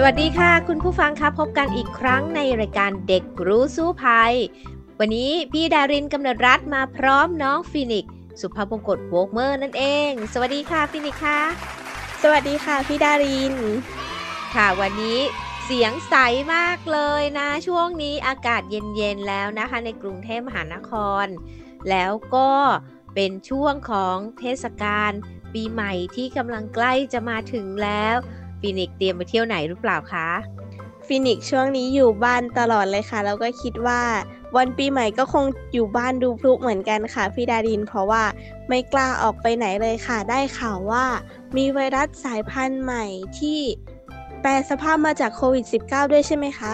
สวัสดีค่ะ คุณผู้ฟังคะพบกันอีกครั้งในรายการเด็กรู้สู้ภัย วันนี้พี่ดารินกำเนิดรัฐมาพร้อมน้องฟินิกสุภาพบงกตโวกเมอร์นั่นเอง สวัสดีค่ะฟินิกค่ะ สวัสดีค่ะพี่ดาริน ค่ะวันนี้เสียงใสมากเลยนะ ช่วงนี้อากาศเย็นๆแล้วนะคะ ในกรุงเทพมหานคร แล้วก็เป็นช่วงของเทศกาลปีใหม่ที่กำลังใกล้จะมาถึงแล้ว ฟินิกเตรียมไปเที่ยวไหนหรือเปล่าคะฟินิกช่วงนี้อยู่บ้านตลอดเลยค่ะ แล้วก็คิดว่าวันปีใหม่ก็คงอยู่บ้านดูพลุเหมือนกันค่ะพี่ดาริน เพราะว่าไม่กล้าออกไปไหนเลยค่ะ ได้ข่าวว่า มีไวรัสสายพันธุ์ใหม่ที่แปลงสภาพมาจากโควิด -19 ด้วยใช่ไหมคะ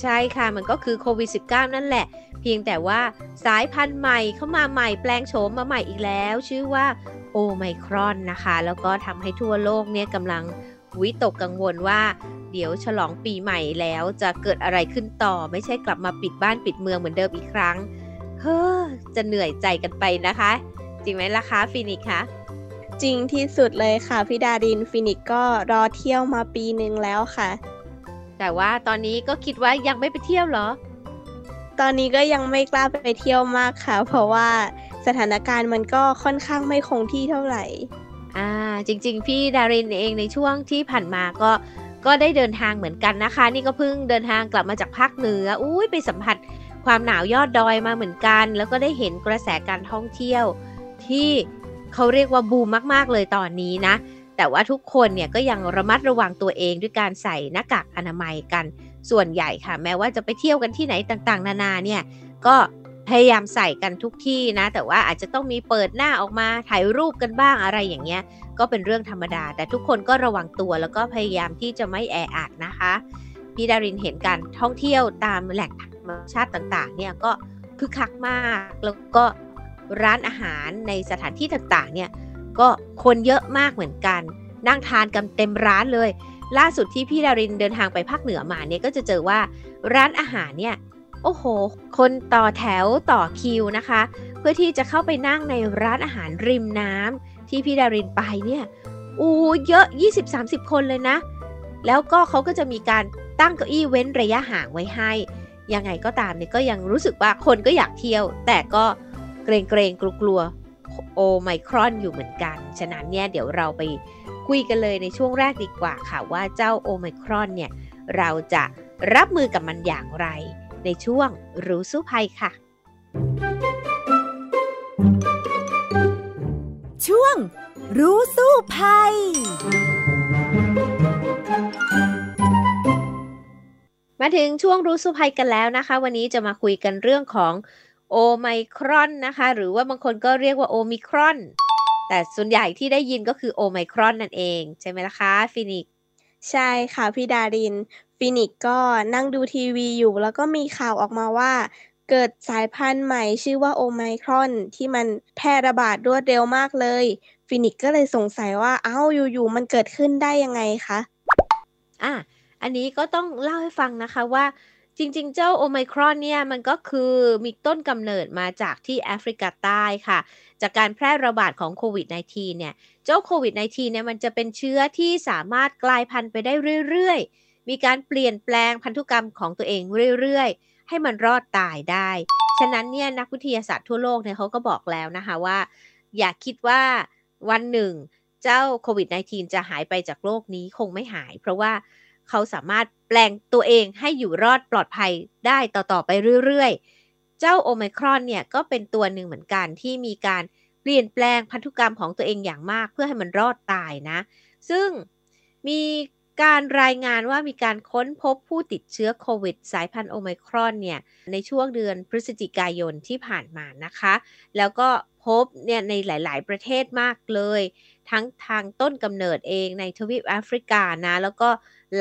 ใช่ค่ะมันก็คือโควิด -19 นั่นแหละ เพียงแต่ว่าสายพันธุ์ใหม่เข้ามาใหม่แปลงโฉมมาใหม่อีกแล้ว ชื่อว่าโอไมครอนนะคะ แล้วก็ทำให้ทั่วโลกเนี่ยกำลัง วิตกกังวลว่า เดี๋ยวฉลองปีใหม่แล้วจะเกิดอะไรขึ้นต่อ ไม่ใช่กลับมาปิดบ้านปิดเมืองเหมือนเดิมอีกครั้ง เฮ้อ จะเหนื่อยใจกันไปนะคะ จริงไหมล่ะคะฟินิกคะจริงที่สุดเลยค่ะพี่ดารินฟินิกก็รอเที่ยวมาปีหนึ่งแล้วค่ะ แต่ว่าตอนนี้ก็คิดว่ายังไม่ไปเที่ยวเหรอ ตอนนี้ก็ยังไม่กล้าไปเที่ยวมากค่ะ เพราะว่าสถานการณ์มันก็ค่อนข้างไม่คงที่เท่าไหร่อ่า จริง ๆ พี่ดารินเองในช่วงที่ผ่านมาก็ก็ได้เดินทางเหมือนกันนะคะ นี่ก็เพิ่งเดินทางกลับมาจากภาคเหนืออุ้ยไปสัมผัสความหนาวยอดดอยมาเหมือนกัน แล้วก็ได้เห็นกระแสการท่องเที่ยว ที่เขาเรียกว่าบูมมาก ๆ เลยตอนนี้นะ แต่ว่าทุกคนเนี่ยก็ยังระมัดระวังตัวเองด้วยการใส่หน้ากากอนามัยกัน ส่วนใหญ่ค่ะ แม้ว่าจะไปเที่ยวกันที่ไหนต่างๆ นานาเนี่ยก็พยายามใส่กันทุกที่นะ แต่ว่าอาจจะต้องมีเปิดหน้าออกมาถ่ายรูปกันบ้างอะไรอย่างเงี้ย ก็เป็นเรื่องธรรมดา แต่ทุกคนก็ระวังตัวแล้วก็พยายามที่จะไม่แออัดนะคะพี่ดารินเห็นการท่องเที่ยวตามแหล่งธรรมชาติต่างๆเนี่ยก็คึกคักมากแล้วก็ร้านอาหารในสถานที่ต่างๆเนี่ยก็คนเยอะมากเหมือนกัน นั่งทานกันเต็มร้านเลย ล่าสุดที่พี่ดารินเดินทางไปภาคเหนือมาเนี่ยก็จะเจอว่าร้านอาหารเนี่ยโอ้โห คนต่อแถวต่อคิวนะคะ เพื่อที่จะเข้าไปนั่งในร้านอาหารริมน้ำ ที่พี่ดารินไปเนี่ยอู้เยอะ 20-30 คนเลยนะ แล้วก็เขาก็จะมีการตั้งเก้าอี้เว้นระยะห่างไว้ให้ ยังไงก็ตามเนี่ยก็ยังรู้สึกว่าคนก็อยากเที่ยว แต่ก็เกรงเกรงกลัวกลัวโอไมครอนอยู่เหมือนกัน ฉะนั้นเนี่ยเดี๋ยวเราไปคุยกันเลยในช่วงแรกดีกว่าค่ะว่าเจ้าโอไมครอนเนี่ยเราจะรับมือกับมันอย่างไร ในช่วงรู้สู้ภัยค่ะ ช่วง รู้สู้ภัย มาถึงช่วงรู้สู้ภัยกันแล้วนะคะ วันนี้จะมาคุยกันเรื่องของโอไมครอนนะคะ หรือว่าบางคนก็เรียกว่าโอมิครอน แต่ส่วนใหญ่ที่ได้ยินก็คือโอไมครอนนั่นเอง ใช่ไหมล่ะคะฟินิกใช่ค่ะพี่ดารินฟินิกก็นั่งดูทีวีอยู่ แล้วก็มีข่าวออกมาว่า เกิดสายพันธุ์ใหม่ชื่อว่าโอไมครอน ที่มันแพร่ระบาดรวดเร็วมากเลย ฟินิกก็เลยสงสัยว่าเอ้าอยู่ๆมันเกิดขึ้นได้ยังไงคะอะอันนี้ก็ต้องเล่าให้ฟังนะคะว่าจริงๆ เจ้าโอไมครอนเนี่ยมันก็คือมีต้นกำเนิดมาจากที่แอฟริกาใต้ค่ะ จากการแพร่ระบาดของโควิด -19 เนี่ย เจ้าโควิด -19 เนี่ยมันจะเป็นเชื้อที่สามารถกลายพันธุ์ไปได้เรื่อยๆ มีการเปลี่ยนแปลงพันธุกรรมของตัวเองเรื่อยๆ ให้มันรอดตายได้ ฉะนั้นเนี่ยนักวิทยาศาสตร์ทั่วโลกเนี่ยเขาก็บอกแล้วนะคะว่า อย่าคิดว่าวันหนึ่งเจ้าโควิด -19 จะหายไปจากโลกนี้คงไม่หาย เพราะว่าเขาสามารถแปลงตัวเองให้อยู่รอดปลอดภัยได้ต่อๆไปเรื่อยๆ เจ้าโอไมครอนเนี่ยก็เป็นตัวหนึ่งเหมือนกันที่มีการเปลี่ยนแปลงพันธุกรรมของตัวเองอย่างมากเพื่อให้มันรอดตายนะ ซึ่งมี การรายงานว่ามีการค้นพบผู้ติดเชื้อโควิด สายพันธุ์โอไมครอนเนี่ยในช่วงเดือนพฤศจิกายนที่ผ่านมานะคะ แล้วก็พบเนี่ยในหลาย ๆ ประเทศมากเลย ทั้งทางต้นกำเนิดเองในทวีปแอฟริกานะแล้วก็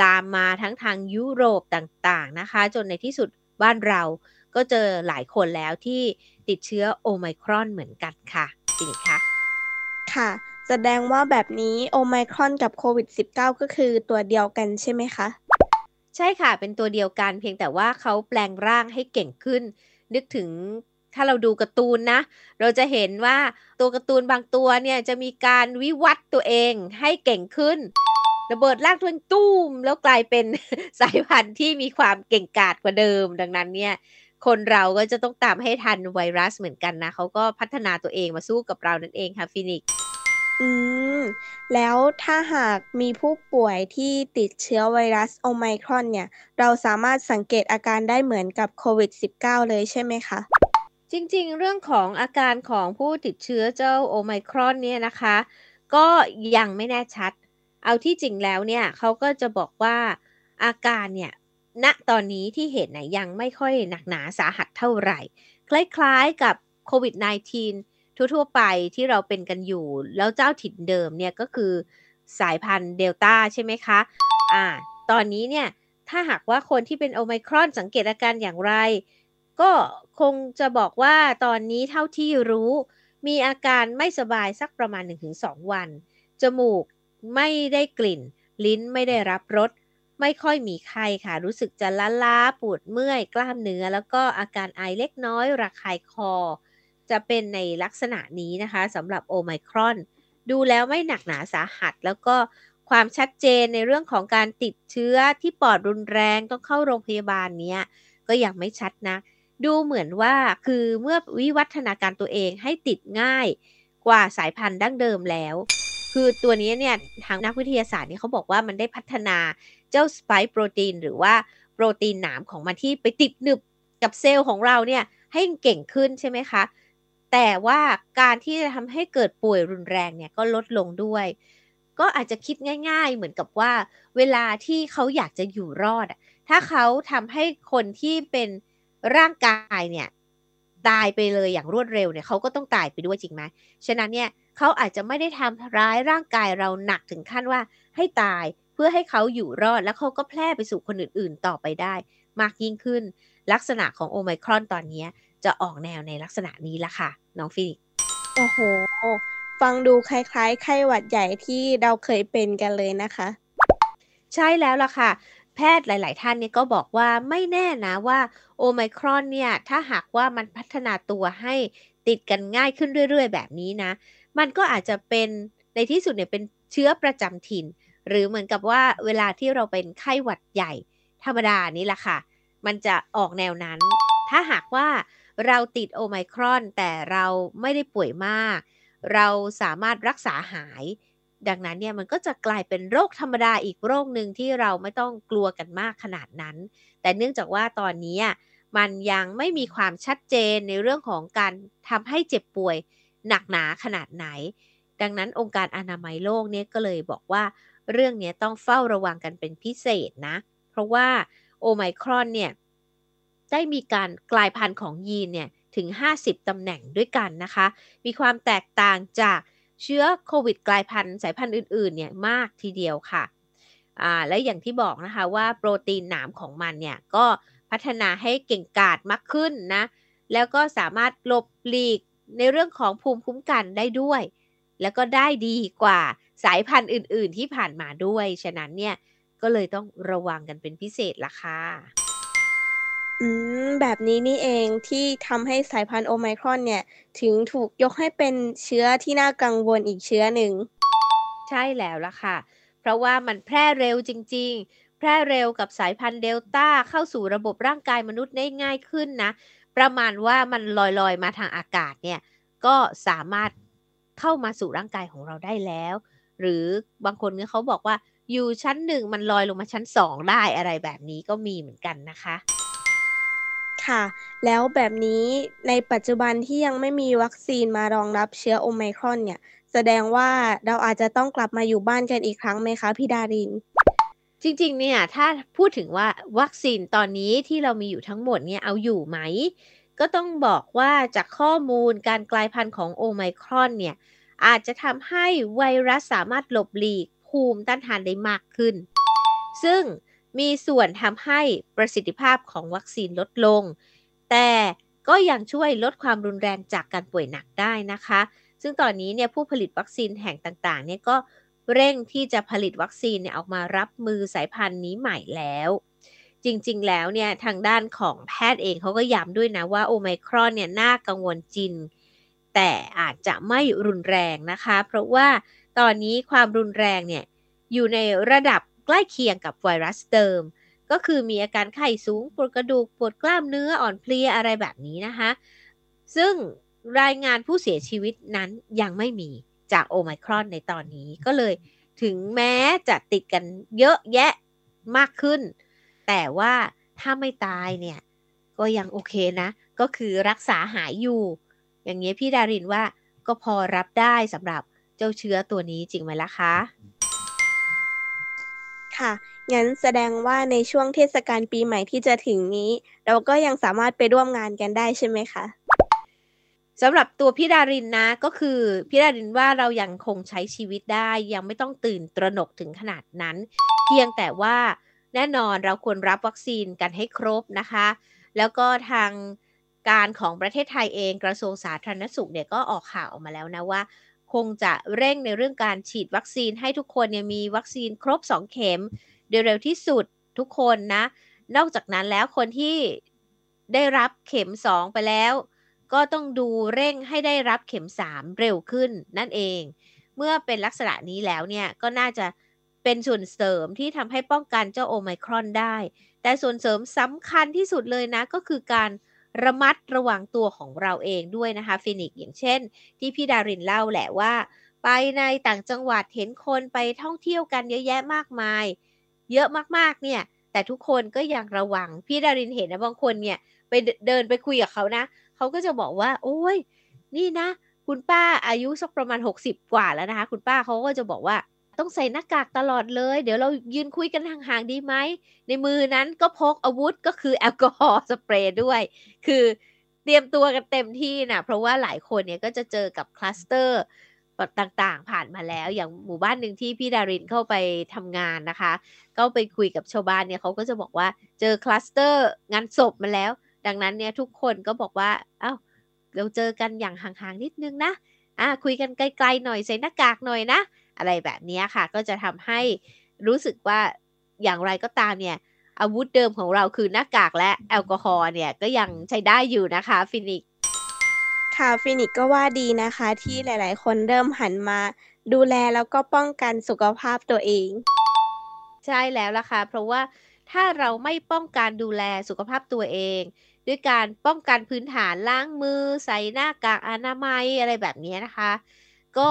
ลามมาทั้งทางยุโรปต่างๆนะคะ จนในที่สุดบ้านเราก็เจอหลายคนแล้วที่ติดเชื้อโอไมครอนเหมือนกันค่ะจริงคะค่ะ แสดงว่าแบบนี้โอไมครอนกับโควิด -19 ก็คือตัวเดียวกันใช่ไหมคะ ใช่ค่ะ เป็นตัวเดียวกันเพียงแต่ว่าเขาแปลงร่างให้เก่งขึ้น นึกถึงถ้าเราดูการ์ตูนนะ เราจะเห็นว่าตัวการ์ตูนบางตัวเนี่ยจะมีการวิวัฒน์ตัวเองให้เก่งขึ้น ระเบิดลากตัวตุ้ม แล้วกลายเป็นสายพันธุ์ที่มีความเก่งกาจกว่าเดิม ดังนั้นเนี่ยคนเราก็จะต้องตามให้ทันไวรัสเหมือนกันนะเขาก็พัฒนาตัวเองมาสู้กับเรานั่นเองค่ะฟินิก อืม แล้วถ้าหากมีผู้ป่วยที่ติดเชื้อไวรัสโอไมครอนเนี่ย เราสามารถสังเกตอาการได้เหมือนกับโควิด -19 เลยใช่ไหมคะ จริงๆ เรื่องของอาการของผู้ติดเชื้อเจ้าโอไมครอนเนี่ยนะคะ ก็ยังไม่แน่ชัด เอาที่จริงแล้วเนี่ยเขาก็จะบอกว่าอาการเนี่ยณตอนนี้ที่เห็นนะยังไม่ค่อยหนักหนาสาหัสเท่าไหร่ คล้ายๆกับโควิด -19 ทั่ว ๆ ไปที่เราเป็นกันอยู่ แล้วเจ้าถิ่นเดิมเนี่ยก็คือสายพันธุ์เดลต้าใช่ไหมคะ อ่า ตอนนี้เนี่ยถ้าหากว่าคนที่เป็นโอไมครอนสังเกตอาการอย่างไร ก็คงจะบอกว่าตอนนี้เท่าที่รู้ มีอาการไม่สบายสักประมาณ 1-2 วัน จมูกไม่ได้กลิ่น ลิ้นไม่ได้รับรสไม่ค่อยมีไข้ค่ะ รู้สึกจะล้าล้าปวดเมื่อย กล้ามเนื้อ แล้วก็อาการไอเล็กน้อย ระคายคอ จะเป็นในลักษณะนี้นะคะสำหรับโอไมครอน ดูแล้วไม่หนักหนาสาหัส แล้วก็ความชัดเจนในเรื่องของการติดเชื้อที่ปอดรุนแรงต้องเข้าโรงพยาบาลเนี้ยก็ยังไม่ชัดนะ ดูเหมือนว่าคือเมื่อวิวัฒนาการตัวเองให้ติดง่ายกว่าสายพันธุ์ดั้งเดิมแล้ว คือตัวนี้เนี่ยทางนักวิทยาศาสตร์นี่เขาบอกว่ามันได้พัฒนาเจ้าสไปค์โปรตีนหรือว่าโปรตีนหนามของมันที่ไปติดหนึบกับเซลล์ของเราเนี่ยให้เก่งขึ้นใช่ไหมคะ แต่ว่าการที่จะทำให้เกิดป่วยรุนแรงเนี่ยก็ลดลงด้วย ก็อาจจะคิดง่าย ๆ เหมือนกับว่า เวลาที่เขาอยากจะอยู่รอด ถ้าเขาทำให้คนที่เป็นร่างกายเนี่ยตายไปเลยอย่างรวดเร็วเนี่ยเขาก็ต้องตายไปด้วยจริงไหมฉะนั้นเนี่ยเขาอาจจะไม่ได้ทำร้ายร่างกายเราหนักถึงขั้นว่าให้ตายเพื่อให้เขาอยู่รอดแล้วเขาก็แพร่ไปสู่คนอื่น ๆ ต่อไปได้ มากยิ่งขึ้น ลักษณะของโอไมครอนตอนนี้ จะออกแนวในลักษณะนี้ละค่ะ น้องฟินิกโอ้โห ฟังดูคล้ายๆ ไข้หวัดใหญ่ที่เราเคยเป็นกันเลยนะคะ ใช่แล้วล่ะค่ะ แพทย์หลาย ๆ ท่านเนี่ยก็บอกว่าไม่แน่นะว่าโอไมครอนเนี่ย ถ้าหากว่ามันพัฒนาตัวให้ติดกันง่ายขึ้นเรื่อย ๆ แบบนี้นะ มันก็อาจจะเป็นในที่สุดเนี่ยเป็นเชื้อประจำถิ่น หรือเหมือนกับว่าเวลาที่เราเป็นไข้หวัดใหญ่ ธรรมดานี่แหละค่ะ มันจะออกแนวนั้น ถ้าหากว่า เราติดโอไมครอน แต่เราไม่ได้ป่วยมาก เราสามารถรักษาหาย ดังนั้นเนี่ยมันก็จะกลายเป็นโรคธรรมดาอีกโรคหนึ่งที่เราไม่ต้องกลัวกันมากขนาดนั้น แต่เนื่องจากว่าตอนนี้มันยังไม่มีความชัดเจนในเรื่องของการทำให้เจ็บป่วยหนักหนาขนาดไหน ดังนั้นองค์การอนามัยโลกเนี่ยก็เลยบอกว่าเรื่องนี้ต้องเฝ้าระวังกันเป็นพิเศษนะ เพราะว่าโอไมครอนเนี่ย ได้มีการกลายพันธุ์ของยีนเนี่ยถึง 50 ตำแหน่งด้วยกันนะคะ มีความแตกต่างจากเชื้อโควิดกลายพันธุ์สายพันธุ์อื่นๆเนี่ยมากทีเดียวค่ะอ่าและอย่างที่บอกนะคะว่าโปรตีนหนามของมันเนี่ยก็พัฒนาให้เก่งกาจมากขึ้นนะ แล้วก็สามารถหลบหลีกในเรื่องของภูมิคุ้มกันได้ด้วย แล้วก็ได้ดีกว่าสายพันธุ์อื่น ๆ ที่ผ่านมาด้วย ฉะนั้นเนี่ยก็เลยต้องระวังกันเป็นพิเศษล่ะค่ะ อืม แบบนี้นี่เองที่ทำให้สายพันธุ์โอไมครอนเนี่ย ถึงถูกยกให้เป็นเชื้อที่น่ากังวลอีกเชื้อหนึ่ง ใช่แล้วล่ะค่ะ เพราะว่ามันแพร่เร็วจริง ๆ แพร่เร็วกับสายพันธุ์เดลต้าเข้าสู่ระบบร่างกายมนุษย์ได้ง่ายขึ้นนะ ประมาณว่ามันลอยๆมาทางอากาศเนี่ย ก็สามารถเข้ามาสู่ร่างกายของเราได้แล้ว หรือบางคนเนี่ยเขาบอกว่าอยู่ชั้นหนึ่งมันลอยลงมาชั้นสองได้อะไรแบบนี้ก็มีเหมือนกันนะคะ ค่ะ แล้วแบบนี้ในปัจจุบันที่ยังไม่มีวัคซีนมารองรับเชื้อโอไมครอนเนี่ย แสดงว่าเราอาจจะต้องกลับมาอยู่บ้านกันอีกครั้งไหมคะพี่ดาริน จริงๆ เนี่ย ถ้าพูดถึงว่าวัคซีนตอนนี้ที่เรามีอยู่ทั้งหมดเนี่ยเอาอยู่ไหม ก็ต้องบอกว่าจากข้อมูลการกลายพันธุ์ของโอไมครอนเนี่ย อาจจะทำให้ไวรัสสามารถหลบหลีกภูมิต้านทานได้มากขึ้น ซึ่ง มีส่วนทำให้ประสิทธิภาพของวัคซีนลดลง แต่ก็ยังช่วยลดความรุนแรงจากการป่วยหนักได้นะคะ ซึ่งตอนนี้เนี่ยผู้ผลิตวัคซีนแห่งต่างๆเนี่ยก็เร่งที่จะผลิตวัคซีนเนี่ยออกมารับมือสายพันธุ์นี้ใหม่แล้ว จริงๆ แล้วเนี่ยทางด้านของแพทย์เองเขาก็ย้ำด้วยนะว่าโอไมครอนเนี่ยน่ากังวลจริง แต่อาจจะไม่รุนแรงนะคะ เพราะว่าตอนนี้ความรุนแรงเนี่ยอยู่ในระดับ ใกล้เคียงกับไวรัสเดิม ก็คือมีอาการไข้สูงปวดกระดูกปวดกล้ามเนื้ออ่อนเพลียอะไรแบบนี้นะคะซึ่งรายงานผู้เสียชีวิตนั้นยังไม่มีจากโอไมครอนในตอนนี้ก็เลยถึงแม้จะติดกันเยอะแยะมากขึ้น แต่ว่าถ้าไม่ตายเนี่ย ก็ยังโอเคนะ ก็คือรักษาหายอยู่ อย่างเงี้ยพี่ดารินว่าก็พอรับได้สำหรับเจ้าเชื้อตัวนี้จริงไหมล่ะคะ ค่ะ งั้นแสดงว่าในช่วงเทศกาลปีใหม่ที่จะถึงนี้ เราก็ยังสามารถไปร่วมงานกันได้ใช่ไหมคะสำหรับตัวพี่ดารินนะก็คือพี่ดารินว่าเรายังคงใช้ชีวิตได้ ยังไม่ต้องตื่นตระหนกถึงขนาดนั้น เพียงแต่ว่าแน่นอนเราควรรับวัคซีนกันให้ครบนะคะ แล้วก็ทางการของประเทศไทยเองกระทรวงสาธารณสุขเนี่ยก็ออกข่าวออกมาแล้วนะว่า คงจะเร่งในเรื่องการฉีดวัคซีนให้ทุกคนเนี่ยมีวัคซีนครบ 2 เข็มโดยเร็วที่สุดทุกคนนะ นอกจากนั้นแล้วคนที่ได้รับเข็ม 2 ไปแล้ว ก็ต้องดูเร่งให้ได้รับเข็ม 3 เร็วขึ้นนั่นเอง เมื่อเป็นลักษณะนี้แล้วเนี่ยก็น่าจะเป็นส่วนเสริมที่ทำให้ป้องกันเจ้าโอไมครอนได้ แต่ส่วนเสริมสำคัญที่สุดเลยนะก็คือการ ระมัดระวังตัวของเราเองด้วยนะคะฟินิกอย่างเช่น ที่พี่ดารินเล่าแหละว่า ไปในต่างจังหวัดเห็นคนไปท่องเที่ยวกันเยอะแยะมากมาย เยอะมากๆเนี่ย แต่ทุกคนก็ยังระวัง พี่ดารินเห็นนะบางคนเนี่ยไปเดินไปคุยกับเขานะเขาก็จะบอกว่า โอ้ย นี่นะ คุณป้าอายุสักประมาณ 60 กว่าแล้วนะคะ คุณป้าเขาก็จะบอกว่า ต้องใส่หน้ากากตลอดเลย เดี๋ยวเรายืนคุยกันห่างๆดีไหม ในมือนั้นก็พกอาวุธก็คือแอลกอฮอล์สเปรย์ด้วย คือเตรียมตัวกันเต็มที่นะเพราะว่าหลายคนเนี่ยก็จะเจอกับคลัสเตอร์ต่างๆ ผ่านมาแล้ว อย่างหมู่บ้านหนึ่งที่พี่ดารินเข้าไปทำงานนะคะ ก็ไปคุยกับชาวบ้านเนี่ยเขาก็จะบอกว่าเจอคลัสเตอร์งานศพมาแล้ว ดังนั้นเนี่ยทุกคนก็บอกว่า เอ้า เราเจอกันอย่างห่างๆนิดนึงนะ อ่าคุยกันไกลๆหน่อยใส่หน้ากากหน่อยนะ อะไรแบบนี้ค่ะ ก็จะทำให้รู้สึกว่าอย่างไรก็ตามเนี่ย อาวุธเดิมของเราคือหน้ากากและแอลกอฮอล์เนี่ย ก็ยังใช้ได้อยู่นะคะฟินิกค่ะฟินิกก็ว่าดีนะคะ ที่หลาย ๆ คนเริ่มหันมา ดูแลแล้วก็ป้องกันสุขภาพตัวเอง ใช่แล้วล่ะค่ะ เพราะว่าถ้าเราไม่ป้องกันดูแลสุขภาพตัวเอง ด้วยการป้องกันพื้นฐานล้างมือ ใส่หน้ากากอนามัยอะไรแบบนี้นะคะ ก็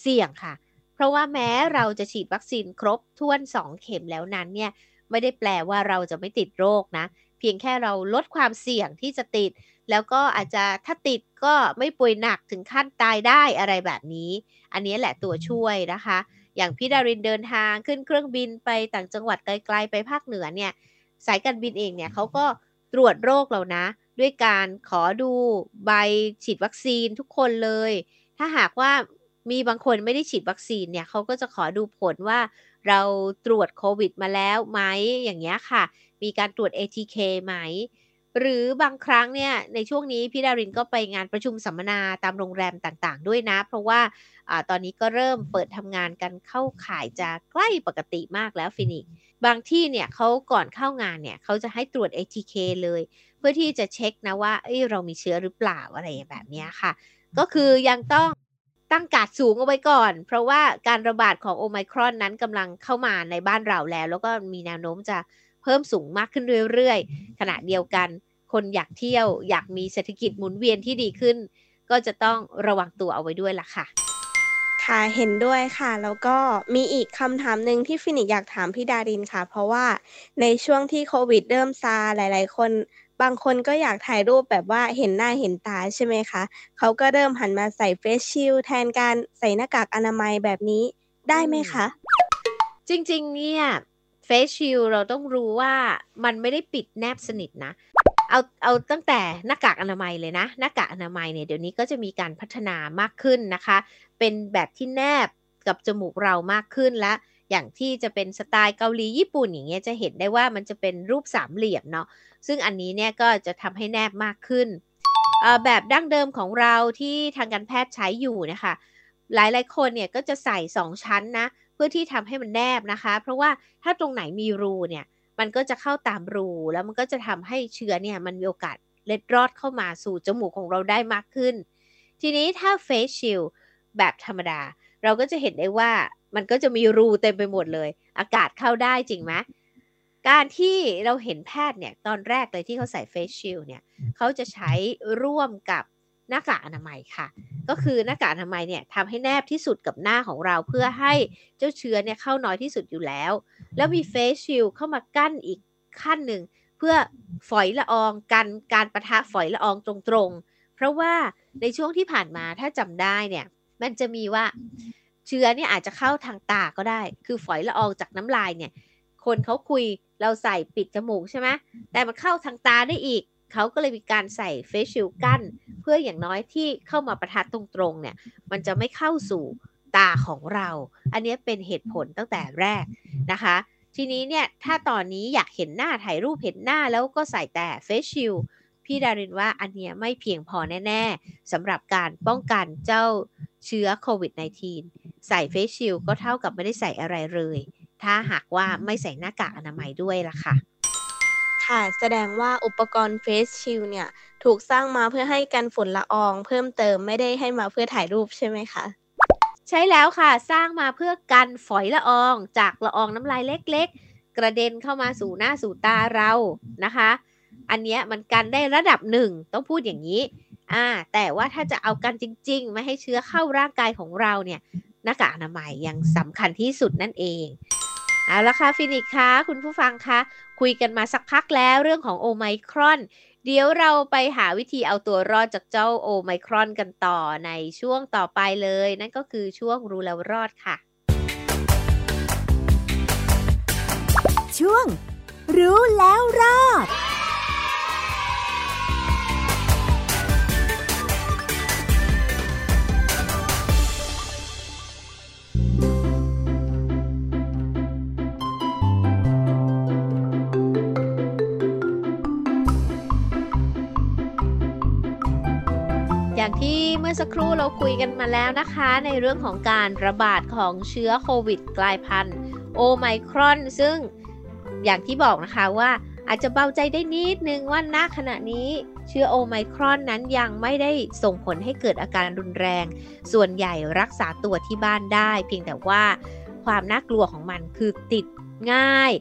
เสี่ยงค่ะ เพราะว่าแม้เราจะฉีดวัคซีนครบถ้วน 2 เข็มแล้วนั้นเนี่ยไม่ได้แปลว่าเราจะไม่ติดโรคนะ เพียงแค่เราลดความเสี่ยงที่จะติด แล้วก็อาจจะถ้าติดก็ไม่ป่วยหนักถึงขั้นตายได้อะไรแบบนี้ อันนี้แหละตัวช่วยนะคะ อย่างพี่ดารินเดินทางขึ้นเครื่องบินไปต่างจังหวัดไกลๆไปภาคเหนือเนี่ยสายการบินเองเนี่ยเขาก็ตรวจโรคเรานะ ด้วยการขอดูใบฉีดวัคซีนทุกคนเลย ถ้าหากว่า มีบางคนไม่ได้ฉีดวัคซีนเนี่ยเขาก็จะขอดูผลว่าเราตรวจโควิดมาแล้วไหมอย่างเงี้ยค่ะ มีการตรวจ ATK ไหม หรือบางครั้งเนี่ยในช่วงนี้พี่ดารินก็ไปงานประชุมสัมมนาตามโรงแรมต่างๆ ด้วยนะ เพราะว่าอตอนนี้ก็เริ่มเปิดทำงานกันเข้าข่ายจะใกล้ปกติมากแล้วฟินิกบางที่เนี่ยเขาก่อนเข้างานเนี่ยเขาจะให้ตรวจ ATK เลย เพื่อที่จะเช็คนะว่าเอ้เรามีเชื้อหรือเปล่าอะไรแบบนี้ค่ะ ก็คือยังต้อง ตั้งกาดสูงเอาไว้ก่อน เพราะว่าการระบาดของโอไมครอนนั้นกำลังเข้ามาในบ้านเราแล้ว แล้วก็มีแนวโน้มจะเพิ่มสูงมากขึ้นเรื่อยๆ ขณะเดียวกันคนอยากเที่ยวอยากมีเศรษฐกิจหมุนเวียนที่ดีขึ้น ก็จะต้องระวังตัวเอาไว้ด้วยล่ะค่ะ ค่ะเห็นด้วยค่ะ แล้วก็มีอีกคำถามหนึ่งที่ฟินิกอยากถามพี่ดารินค่ะ เพราะว่าในช่วงที่โควิดเริ่มซาหลาย ๆ คน บางคนก็อยากถ่ายรูปแบบว่าเห็นหน้าเห็นตาใช่ไหมคะ เขาก็เริ่มหันมาใส่เฟสชิลแทนการใส่หน้ากากอนามัยแบบนี้ได้ไหมคะ จริงๆ เนี่ยเฟสชิลเราต้องรู้ว่ามันไม่ได้ปิดแนบสนิทนะ เอาเอาตั้งแต่หน้ากากอนามัยเลยนะ หน้ากากอนามัยเนี่ยเดี๋ยวนี้ก็จะมีการพัฒนามากขึ้นนะคะ เป็นแบบที่แนบกับจมูกเรามากขึ้นและ อย่างที่จะเป็นสไตล์เกาหลีญี่ปุ่นอย่างเงี้ยจะเห็นได้ว่ามันจะเป็นรูปสามเหลี่ยมเนาะซึ่งอันนี้เนี่ยก็จะทำให้แนบมากขึ้น แบบดั้งเดิมของเราที่ทางการแพทย์ใช้อยู่นะคะหลายๆคนเนี่ยก็จะใส่ 2 ชั้นนะเพื่อที่ทำให้มันแนบนะคะ เพราะว่าถ้าตรงไหนมีรูเนี่ยมันก็จะเข้าตามรู แล้วมันก็จะทำให้เชื้อเนี่ยมันมีโอกาสเล็ดรอดเข้ามาสู่จมูกของเราได้มากขึ้น ทีนี้ถ้าเฟสชิลแบบธรรมดา เราก็จะเห็นได้ว่า มันก็จะมีรูเต็มไปหมดเลย อากาศเข้าได้จริงไหมการที่เราเห็นแพทย์เนี่ยตอนแรกเลยที่เขาใส่เฟสชิลเนี่ยเขาจะใช้ร่วมกับหน้ากากอนามัยค่ะ ก็คือหน้ากากอนามัยเนี่ยทำให้แนบที่สุดกับหน้าของเราเพื่อให้เจ้าเชื้อเนี่ยเข้าน้อยที่สุดอยู่แล้ว แล้วมีเฟสชิลเข้ามากั้นอีกขั้นหนึ่งเพื่อฝอยละอองกันการประทะฝอยละอองตรงๆ เพราะว่าในช่วงที่ผ่านมาถ้าจำได้เนี่ยมันจะมีว่า เชื้อเนี่ยอาจจะเข้าทางตาก็ได้ คือฝอยละอองจากน้ำลายเนี่ย คนเขาคุยเราใส่ปิดจมูกใช่ไหมแต่มันเข้าทางตาได้อีก เขาก็เลยมีการใส่เฟซชิลกั้น เพื่ออย่างน้อยที่เข้ามาประทัดตรงๆเนี่ย มันจะไม่เข้าสู่ตาของเรา อันนี้เป็นเหตุผลตั้งแต่แรกนะคะ ทีนี้เนี่ย ถ้าตอนนี้อยากเห็นหน้าถ่ายรูปเห็นหน้าแล้วก็ใส่แต่เฟซชิล พี่ดารินว่าอันนี้ไม่เพียงพอแน่ๆสำหรับการป้องกันเจ้าเชื้อโควิด -19 ใส่เฟซชิลก็เท่ากับไม่ได้ใส่อะไรเลย ถ้าหากว่าไม่ใส่หน้ากากอนามัยด้วยล่ะค่ะ ค่ะ แสดงว่าอุปกรณ์เฟซชิลเนี่ยถูกสร้างมาเพื่อให้กันฝุ่นละออง เพิ่มเติมไม่ได้ให้มาเพื่อถ่ายรูปใช่ไหมคะใช่แล้วค่ะ สร้างมาเพื่อกันฝอยละออง จากละอองน้ำลายเล็ก ๆ กระเด็นเข้ามาสู่หน้าสู่ตาเรานะคะ อันนี้มันกันได้ระดับหนึ่งต้องพูดอย่างนี้อ่าแต่ว่าถ้าจะเอากันจริง ๆ ไม่ให้เชื้อเข้าร่างกายของเราเนี่ยหน้ากากอนามัยยังสำคัญที่สุดนั่นเองเอาละค่ะฟินิกคะคุณผู้ฟังคะคุยกันมาสักพักแล้วเรื่องของโอไมครอน เดี๋ยวเราไปหาวิธีเอาตัวรอดจากเจ้าโอไมครอนกันต่อในช่วงต่อไปเลย นั่นก็คือช่วงรู้แล้วรอดค่ะ ช่วง รู้แล้วรอด อย่างที่เมื่อสักครู่เราคุยกันมาแล้วนะคะ ในเรื่องของการระบาดของเชื้อโควิดกลายพันธุ์โอไมครอน ซึ่งอย่างที่บอกนะคะว่าอาจจะเบาใจได้นิดนึงว่าณขณะนี้เชื้อโอไมครอนนั้นยังไม่ได้ส่งผลให้เกิดอาการรุนแรง ส่วนใหญ่รักษาตัวที่บ้านได้ เพียงแต่ว่าความน่ากลัวของมันคือติดง่าย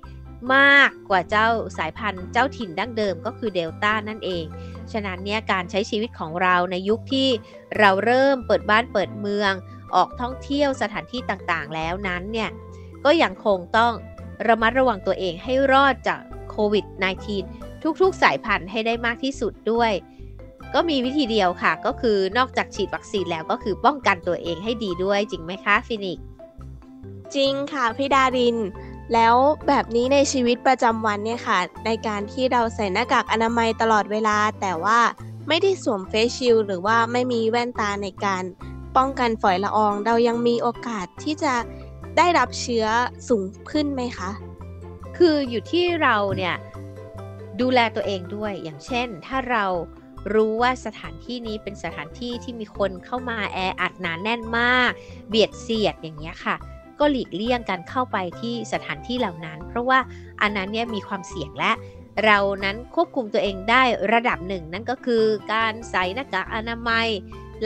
มากกว่าเจ้าสายพันธุ์เจ้าถิ่นดั้งเดิมก็คือเดลต้านั่นเอง ฉะนั้นเนี่ยการใช้ชีวิตของเราในยุคที่เราเริ่มเปิดบ้านเปิดเมือง ออกท่องเที่ยวสถานที่ต่างๆ แล้วนั้นเนี่ยก็ยังคงต้องระมัดระวังตัวเองให้รอดจากโควิด -19 ทุกๆ สายพันธุ์ให้ได้มากที่สุดด้วย ก็มีวิธีเดียวค่ะ ก็คือนอกจากฉีดวัคซีนแล้วก็คือป้องกันตัวเองให้ดีด้วยจริงไหมคะฟินิกจริงค่ะพี่ดาริน แล้วแบบนี้ในชีวิตประจำวันเนี่ยค่ะ ในการที่เราใส่หน้ากากอนามัยตลอดเวลา แต่ว่าไม่ได้สวมเฟซชิลหรือว่าไม่มีแว่นตาในการป้องกันฝอยละออง เรายังมีโอกาสที่จะได้รับเชื้อสูงขึ้นไหมคะ คืออยู่ที่เราเนี่ยดูแลตัวเองด้วย อย่างเช่น ถ้าเรารู้ว่าสถานที่นี้เป็นสถานที่ที่มีคนเข้ามาแออัดหนาแน่นมาก เบียดเสียดอย่างเงี้ยค่ะ ก็หลีกเลี่ยงการเข้าไปที่สถานที่เหล่านั้น เพราะว่าอันนั้นเนี่ยมีความเสี่ยงและเรานั้นควบคุมตัวเองได้ระดับหนึ่งนั่นก็คือการใส่หน้ากากอนามัย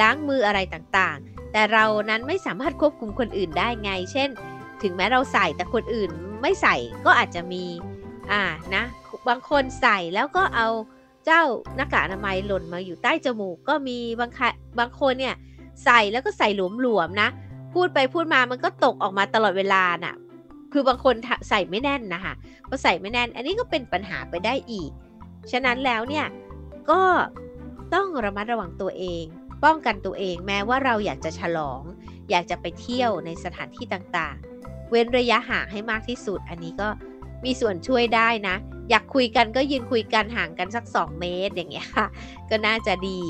ล้างมืออะไรต่างๆ แต่เรานั้นไม่สามารถควบคุมคนอื่นได้ไง เช่น ถึงแม้เราใส่แต่คนอื่นไม่ใส่ก็อาจจะมีอ่านะบางคนใส่แล้วก็เอาเจ้าหน้ากากอนามัยหล่นมาอยู่ใต้จมูกก็มีบางบางคนเนี่ยใส่แล้วก็ใส่หลวมๆนะ พูดไปพูดมามันก็ตกออกมาตลอดเวลาน่ะ คือบางคนใส่ไม่แน่นนะคะพอใส่ไม่แน่น อันนี้ก็เป็นปัญหาไปได้อีก ฉะนั้นแล้วเนี่ยก็ต้องระมัดระวังตัวเอง ป้องกันตัวเองแม้ว่าเราอยากจะฉลอง อยากจะไปเที่ยวในสถานที่ต่างๆ เว้นระยะห่างให้มากที่สุด อันนี้ก็มีส่วนช่วยได้นะ อยากคุยกันก็ยืนคุยกันห่างกันสัก 2 เมตรอย่างเงี้ยค่ะ ก็น่าจะดี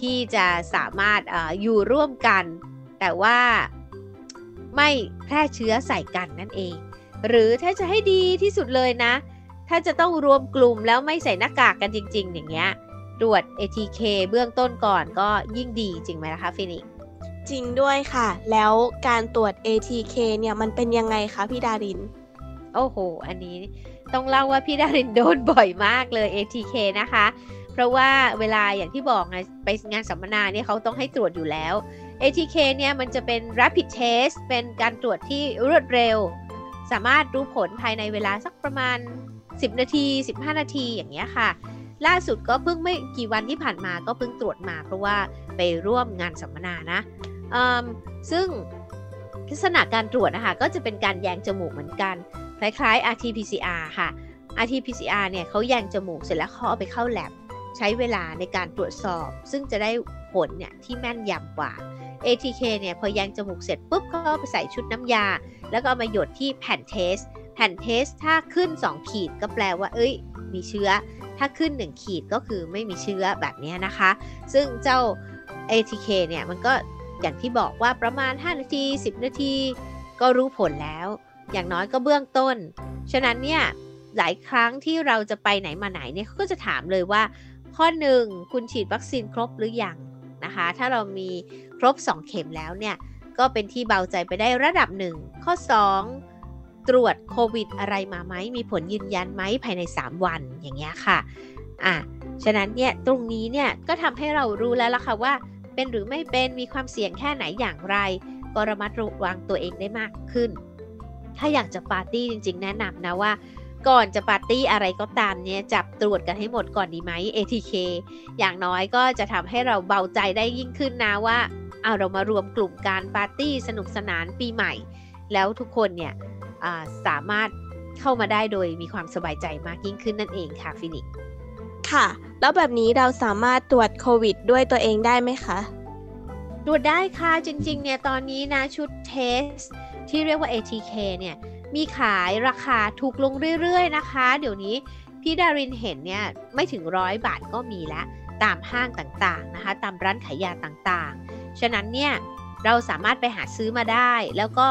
ที่จะสามารถออยู่ร่วมกัน แต่ว่าไม่แพร่เชื้อใส่กันนั่นเอง หรือถ้าจะให้ดีที่สุดเลยนะ ถ้าจะต้องรวมกลุ่มแล้วไม่ใส่หน้ากากกันจริง ๆ อย่างเงี้ยตรวจ ATK เบื้องต้นก่อนก็ยิ่งดีจริงไหมล่ะคะฟินิกจริงด้วยค่ะ แล้วการตรวจ ATK เนี่ยมันเป็นยังไงคะพี่ดาริน โอ้โห อันนี้ต้องเล่าว่าพี่ดารินโดนบ่อยมากเลย ATK นะคะ เพราะว่าเวลาอย่างที่บอกไงไปงานสัมมนาเนี่ยเขาต้องให้ตรวจอยู่แล้ว ATK เนี่ยมันจะเป็น rapid test เป็นการตรวจที่รวดเร็ว สามารถรู้ผลภายในเวลาสักประมาณ 10 นาที 15 นาทีอย่างเงี้ยค่ะ ล่าสุดก็เพิ่งไม่กี่วันที่ผ่านมาก็เพิ่งตรวจมา เพราะว่าไปร่วมงานสัมมนานะซึ่งลักษณะการตรวจนะคะก็จะเป็นการแยงจมูกเหมือนกัน คล้ายๆ RT-PCR ค่ะ RT-PCR เนี่ยเขาแยงจมูกเสร็จแล้วเขาเอาไปเข้าแลบ ใช้เวลาในการตรวจสอบ ซึ่งจะได้ผลเนี่ยที่แม่นยำกว่า ATK เนี่ยพอแยงจมูกเสร็จปุ๊บก็ไปใส่ชุดน้ำยา แล้วก็เอามาหยดที่แผ่นเทส แผ่นเทสถ้าขึ้น 2 ขีดก็แปลว่า เอ้ย มีเชื้อ ถ้าขึ้น 1 ขีดก็คือไม่มีเชื้อแบบนี้นะคะ ซึ่งเจ้า ATK เนี่ยมันก็อย่างที่บอกว่าประมาณ 5 นาที 10 นาที ก็รู้ผลแล้ว อย่างน้อยก็เบื้องต้น ฉะนั้นเนี่ยหลายครั้งที่เราจะไปไหนมาไหนเนี่ยเขาก็จะถามเลยว่า ข้อ 1 คุณฉีดวัคซีนครบหรือยังนะคะ ถ้าเรามีครบ 2 เข็มแล้วเนี่ย ก็เป็นที่เบาใจไปได้ระดับหนึ่งข้อ 2 ตรวจโควิดอะไรมาไหม มีผลยืนยันไหมภายใน 3 วันอย่างเงี้ยค่ะอะ ฉะนั้นเนี่ยตรงนี้เนี่ยก็ทำให้เรารู้แล้วล่ะค่ะว่า เป็นหรือไม่เป็นมีความเสี่ยงแค่ไหนอย่างไร ก็ระมัดระวังตัวเองได้มากขึ้น ถ้าอยากจะปาร์ตี้จริง ๆ แนะนำนะว่า ก่อนจะปาร์ตี้อะไรก็ตามเนี่ยจับตรวจกันให้หมดก่อนดีไหม ATK อย่างน้อยก็จะทำให้เราเบาใจได้ยิ่งขึ้นนะว่าเอาเรามารวมกลุ่มการปาร์ตี้สนุกสนานปีใหม่ แล้วทุกคนเนี่ยสามารถเข้ามาได้โดยมีความสบายใจมากยิ่งขึ้นนั่นเองค่ะฟินิกค่ะ แล้วแบบนี้เราสามารถตรวจโควิดด้วยตัวเองได้ไหมคะตรวจได้ค่ะจริงๆเนี่ยตอนนี้นะชุดเทสที่เรียกว่า ATK เนี่ย มีขายราคาถูกลงเรื่อยๆนะคะ เดี๋ยวนี้พี่ดารินเห็นเนี่ยไม่ถึงร้อยบาทก็มีแล้วตามห้างต่างๆนะคะ ตามร้านขายยาต่างๆ ฉะนั้นเนี่ยเราสามารถไปหาซื้อมาได้ แล้วก็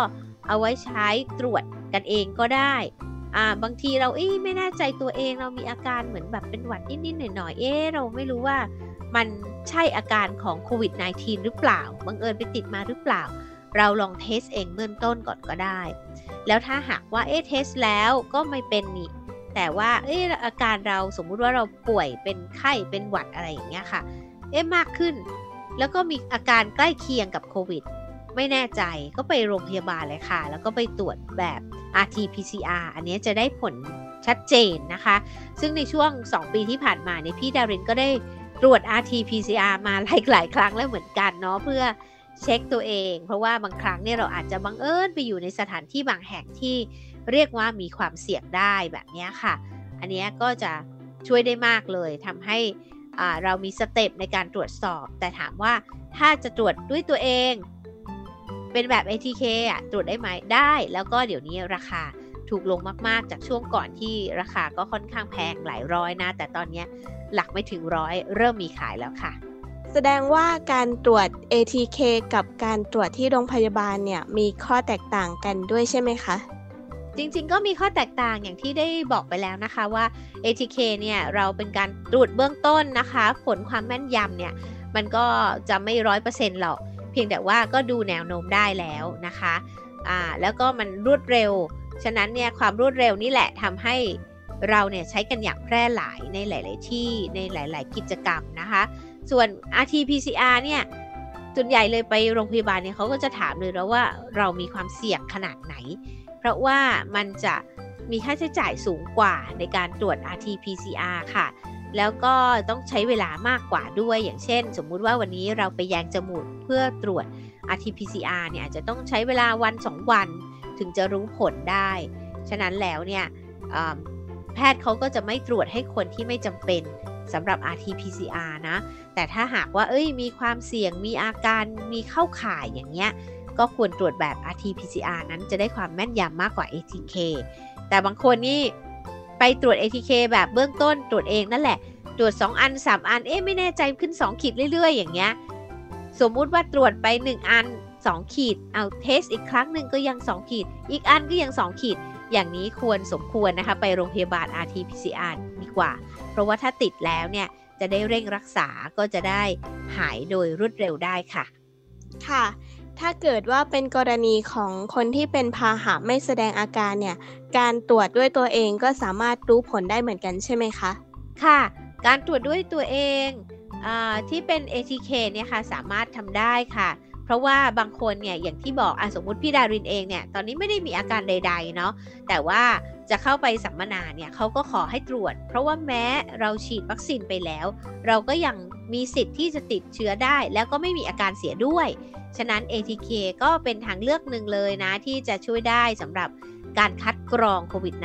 เอาไว้ใช้ตรวจกันเองก็ได้อ่าบางทีเราเอ๊ไม่แน่ใจตัวเองเรามีอาการเหมือนแบบเป็นหวัดนิดๆหน่อยๆเอ๊เราไม่รู้ว่ามันใช่อาการของโควิด -19 หรือเปล่าบังเอิญไปติดมาหรือเปล่า เราลองเทสเองเบื้องต้นก่อนก็ได้ แล้วถ้าหากว่าเอ๊ะเทสแล้วก็ไม่เป็นนี่แต่ว่าเอ๊ะอาการเราสมมุติว่าเราป่วยเป็นไข้เป็นหวัดอะไรอย่างเงี้ยค่ะ เอ๊ะมากขึ้น แล้วก็มีอาการใกล้เคียงกับโควิดไม่แน่ใจก็ไปโรงพยาบาลเลยค่ะ แล้วก็ไปตรวจแบบ RT-PCR อันนี้จะได้ผลชัดเจนนะคะ ซึ่งในช่วง 2 ปีที่ผ่านมาเนี่ยพี่ดารินก็ได้ตรวจ RT-PCR มาหลายหลายครั้งแล้วเหมือนกันเนาะเพื่อ เช็คตัวเอง เพราะว่าบางครั้งเนี่ยเราอาจจะบังเอิญไปอยู่ในสถานที่บางแห่งที่เรียกว่ามีความเสี่ยงได้แบบนี้ค่ะ อันนี้ก็จะช่วยได้มากเลยทำให้เรามีสเต็ปในการตรวจสอบ แต่ถามว่าถ้าจะตรวจด้วยตัวเอง เป็นแบบ ATK อะตรวจได้ไหมได้แล้วก็เดี๋ยวนี้ราคาถูกลงมาก ๆ จากช่วงก่อนที่ราคาก็ค่อนข้างแพงหลายร้อยนะ แต่ตอนนี้หลักไม่ถึงร้อยเริ่มมีขายแล้วค่ะ แสดงว่าการตรวจ ATK กับการตรวจที่โรงพยาบาลเนี่ยมีข้อแตกต่างกันด้วยใช่ไหมคะ จริงๆ ก็มีข้อแตกต่างอย่างที่ได้บอกไปแล้วนะคะว่า ATK เนี่ยเราเป็นการตรวจเบื้องต้นนะคะ ผลความแม่นยำเนี่ยมันก็จะไม่ร้อยเปอร์เซ็นต์หรอกเพียงแต่ว่าก็ดูแนวโน้มได้แล้วนะคะอ่าแล้วก็มันรวดเร็ว ฉะนั้นเนี่ยความรวดเร็วนี่แหละทำให้เราเนี่ยใช้กันอย่างแพร่หลายในหลาย ๆ ที่ในหลาย ๆ กิจกรรมนะคะ ส่วน RT-PCR เนี่ยส่วนใหญ่เลยไปโรงพยาบาลเนี่ยเขาก็จะถามเลยแล้วว่าเรามีความเสี่ยงขนาดไหน เพราะว่ามันจะมีค่าใช้จ่ายสูงกว่าในการตรวจ RT-PCR ค่ะ แล้วก็ต้องใช้เวลามากกว่าด้วย อย่างเช่น สมมุติว่าวันนี้เราไปแยงจมูกเพื่อตรวจ RT-PCR เนี่ยอาจจะต้องใช้เวลาวัน 2 วันถึงจะรู้ผลได้ ฉะนั้นแล้วเนี่ยแพทย์เขาก็จะไม่ตรวจให้คนที่ไม่จำเป็น สำหรับ RT-PCR นะ แต่ถ้าหากว่าเอ้ยมีความเสี่ยงมีอาการมีเข้าข่ายอย่างเงี้ยก็ควรตรวจแบบ RT-PCR นั้นจะได้ความแม่นยำมากกว่า ATK แต่บางคนนี่ไปตรวจ ATK แบบเบื้องต้นตรวจเองนั่นแหละ ตรวจ 2 อัน 3 อัน เอ๊ะไม่แน่ใจขึ้น 2 ขีดเรื่อย ๆ อย่างเงี้ย สมมุติว่าตรวจไป 1 อัน 2 ขีด เอาเทสอีกครั้งหนึ่งก็ยัง 2 ขีด อีกอันก็ยัง 2 ขีด อย่างนี้ควรสมควรนะคะ ไปโรงพยาบาล RT-PCR ดีกว่า ราะว่าถ้าติดแล้วเนี่ยจะได้เร่งรักษาก็จะได้หายโดยรวดเร็วได้ค่ะ ค่ะ ถ้าเกิดว่าเป็นกรณีของคนที่เป็นพาหะไม่แสดงอาการเนี่ย การตรวจด้วยตัวเองก็สามารถรู้ผลได้เหมือนกันใช่ไหมคะ ค่ะ การตรวจด้วยตัวเองอาที่เป็น ATK เนี่ยค่ะสามารถทำได้ค่ะ เพราะว่าบางคนเนี่ยอย่างที่บอกอสมมุติพี่ดารินเองเนี่ยตอนนี้ไม่ได้มีอาการใด ๆ เนาะแต่ว่าจะเข้าไปสัมมนาเนี่ยเขาก็ขอให้ตรวจ เพราะว่าแม้เราฉีดวัคซีนไปแล้ว เราก็ยังมีสิทธิ์ที่จะติดเชื้อได้ แล้วก็ไม่มีอาการเสียด้วย ฉะนั้น ATK ก็เป็นทางเลือกหนึ่งเลยนะ ที่จะช่วยได้สำหรับการคัดกรองโควิด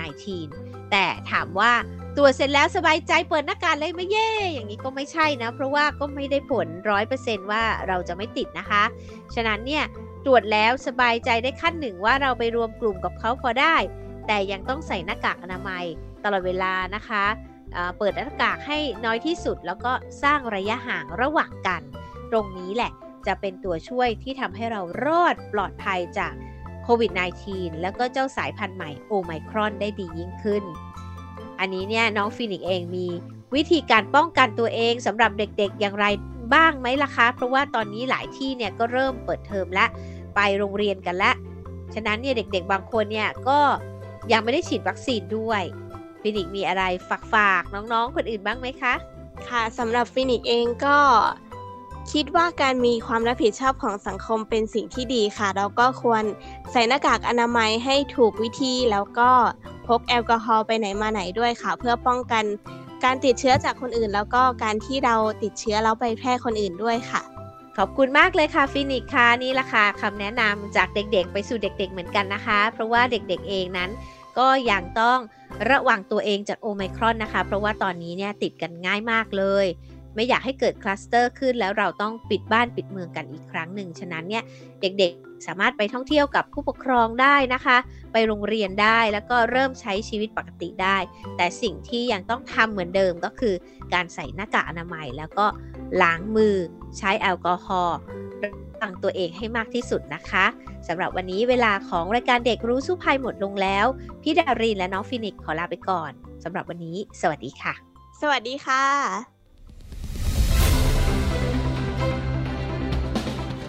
-19 แต่ถามว่า ตรวจเสร็จแล้วสบายใจเปิดหน้ากากเลยไม่เย่อย่างนี้ก็ไม่ใช่นะ เพราะว่าก็ไม่ได้ผลร้อยเปอร์เซนว่าเราจะไม่ติดนะคะ ฉะนั้นเนี่ยตรวจแล้วสบายใจได้ขั้นหนึ่งว่าเราไปรวมกลุ่มกับเขาพอได้ แต่ยังต้องใส่หน้ากากอนามัยตลอดเวลานะคะเปิดหน้ากากให้น้อยที่สุด แล้วก็สร้างระยะห่างระหว่างกัน ตรงนี้แหละจะเป็นตัวช่วยที่ทำให้เรารอดปลอดภัยจากโควิด -19 แล้วก็เจ้าสายพันธุ์ใหม่โอไมครอนได้ดียิ่งขึ้น อันนี้เนี่ยน้องฟินิกเองมีวิธีการป้องกันตัวเองสำหรับเด็กๆอย่างไรบ้างไหมล่ะคะ เพราะว่าตอนนี้หลายที่เนี่ยก็เริ่มเปิดเทอมและไปโรงเรียนกันแล้วฉะนั้นเนี่ยเด็กๆบางคนเนี่ยก็ยังไม่ได้ฉีดวัคซีนด้วยฟินิกมีอะไรฝากๆน้องๆคนอื่นบ้างไหมคะ ค่ะสำหรับฟินิกเองก็ คิดว่าการมีความรับผิดชอบของสังคมเป็นสิ่งที่ดีค่ะเราก็ควรใส่หน้ากากอนามัยให้ถูกวิธีแล้วก็พกแอลกอฮอล์ไปไหนมาไหนด้วยค่ะ เพื่อป้องกันการติดเชื้อจากคนอื่น แล้วก็การที่เราติดเชื้อแล้วไปแพร่คนอื่นด้วยค่ะ ขอบคุณมากเลยค่ะฟินิกค่ะนี่ละค่ะคำแนะนำจากเด็กๆ ไปสู่เด็ก ๆ เหมือนกันนะคะ เพราะว่าเด็กๆเองนั้น ก็ยังต้องระวังตัวเองจากโอไมครอนนะคะ เพราะว่าตอนนี้เนี่ยติดกันง่ายมากเลย ไม่อยากให้เกิดคลัสเตอร์ขึ้น แล้วเราต้องปิดบ้านปิดเมืองกันอีกครั้งหนึ่ง ฉะนั้นเนี่ยเด็กๆสามารถไปท่องเที่ยวกับผู้ปกครองได้นะคะ ไปโรงเรียนได้แล้วก็เริ่มใช้ชีวิตปกติได้ แต่สิ่งที่ยังต้องทำเหมือนเดิมก็คือการใส่หน้ากากอนามัย แล้วก็ล้างมือใช้แอลกอฮอล์ังตัวเองให้มากที่สุดนะคะสำหรับวันนี้เวลาของรายการเด็กรู้สู้ภัยหมดลงแล้ว พี่ดารินและน้องฟินิกขอลาไปก่อนสำหรับวันนี้ สวัสดีค่ะ สวัสดีค่ะ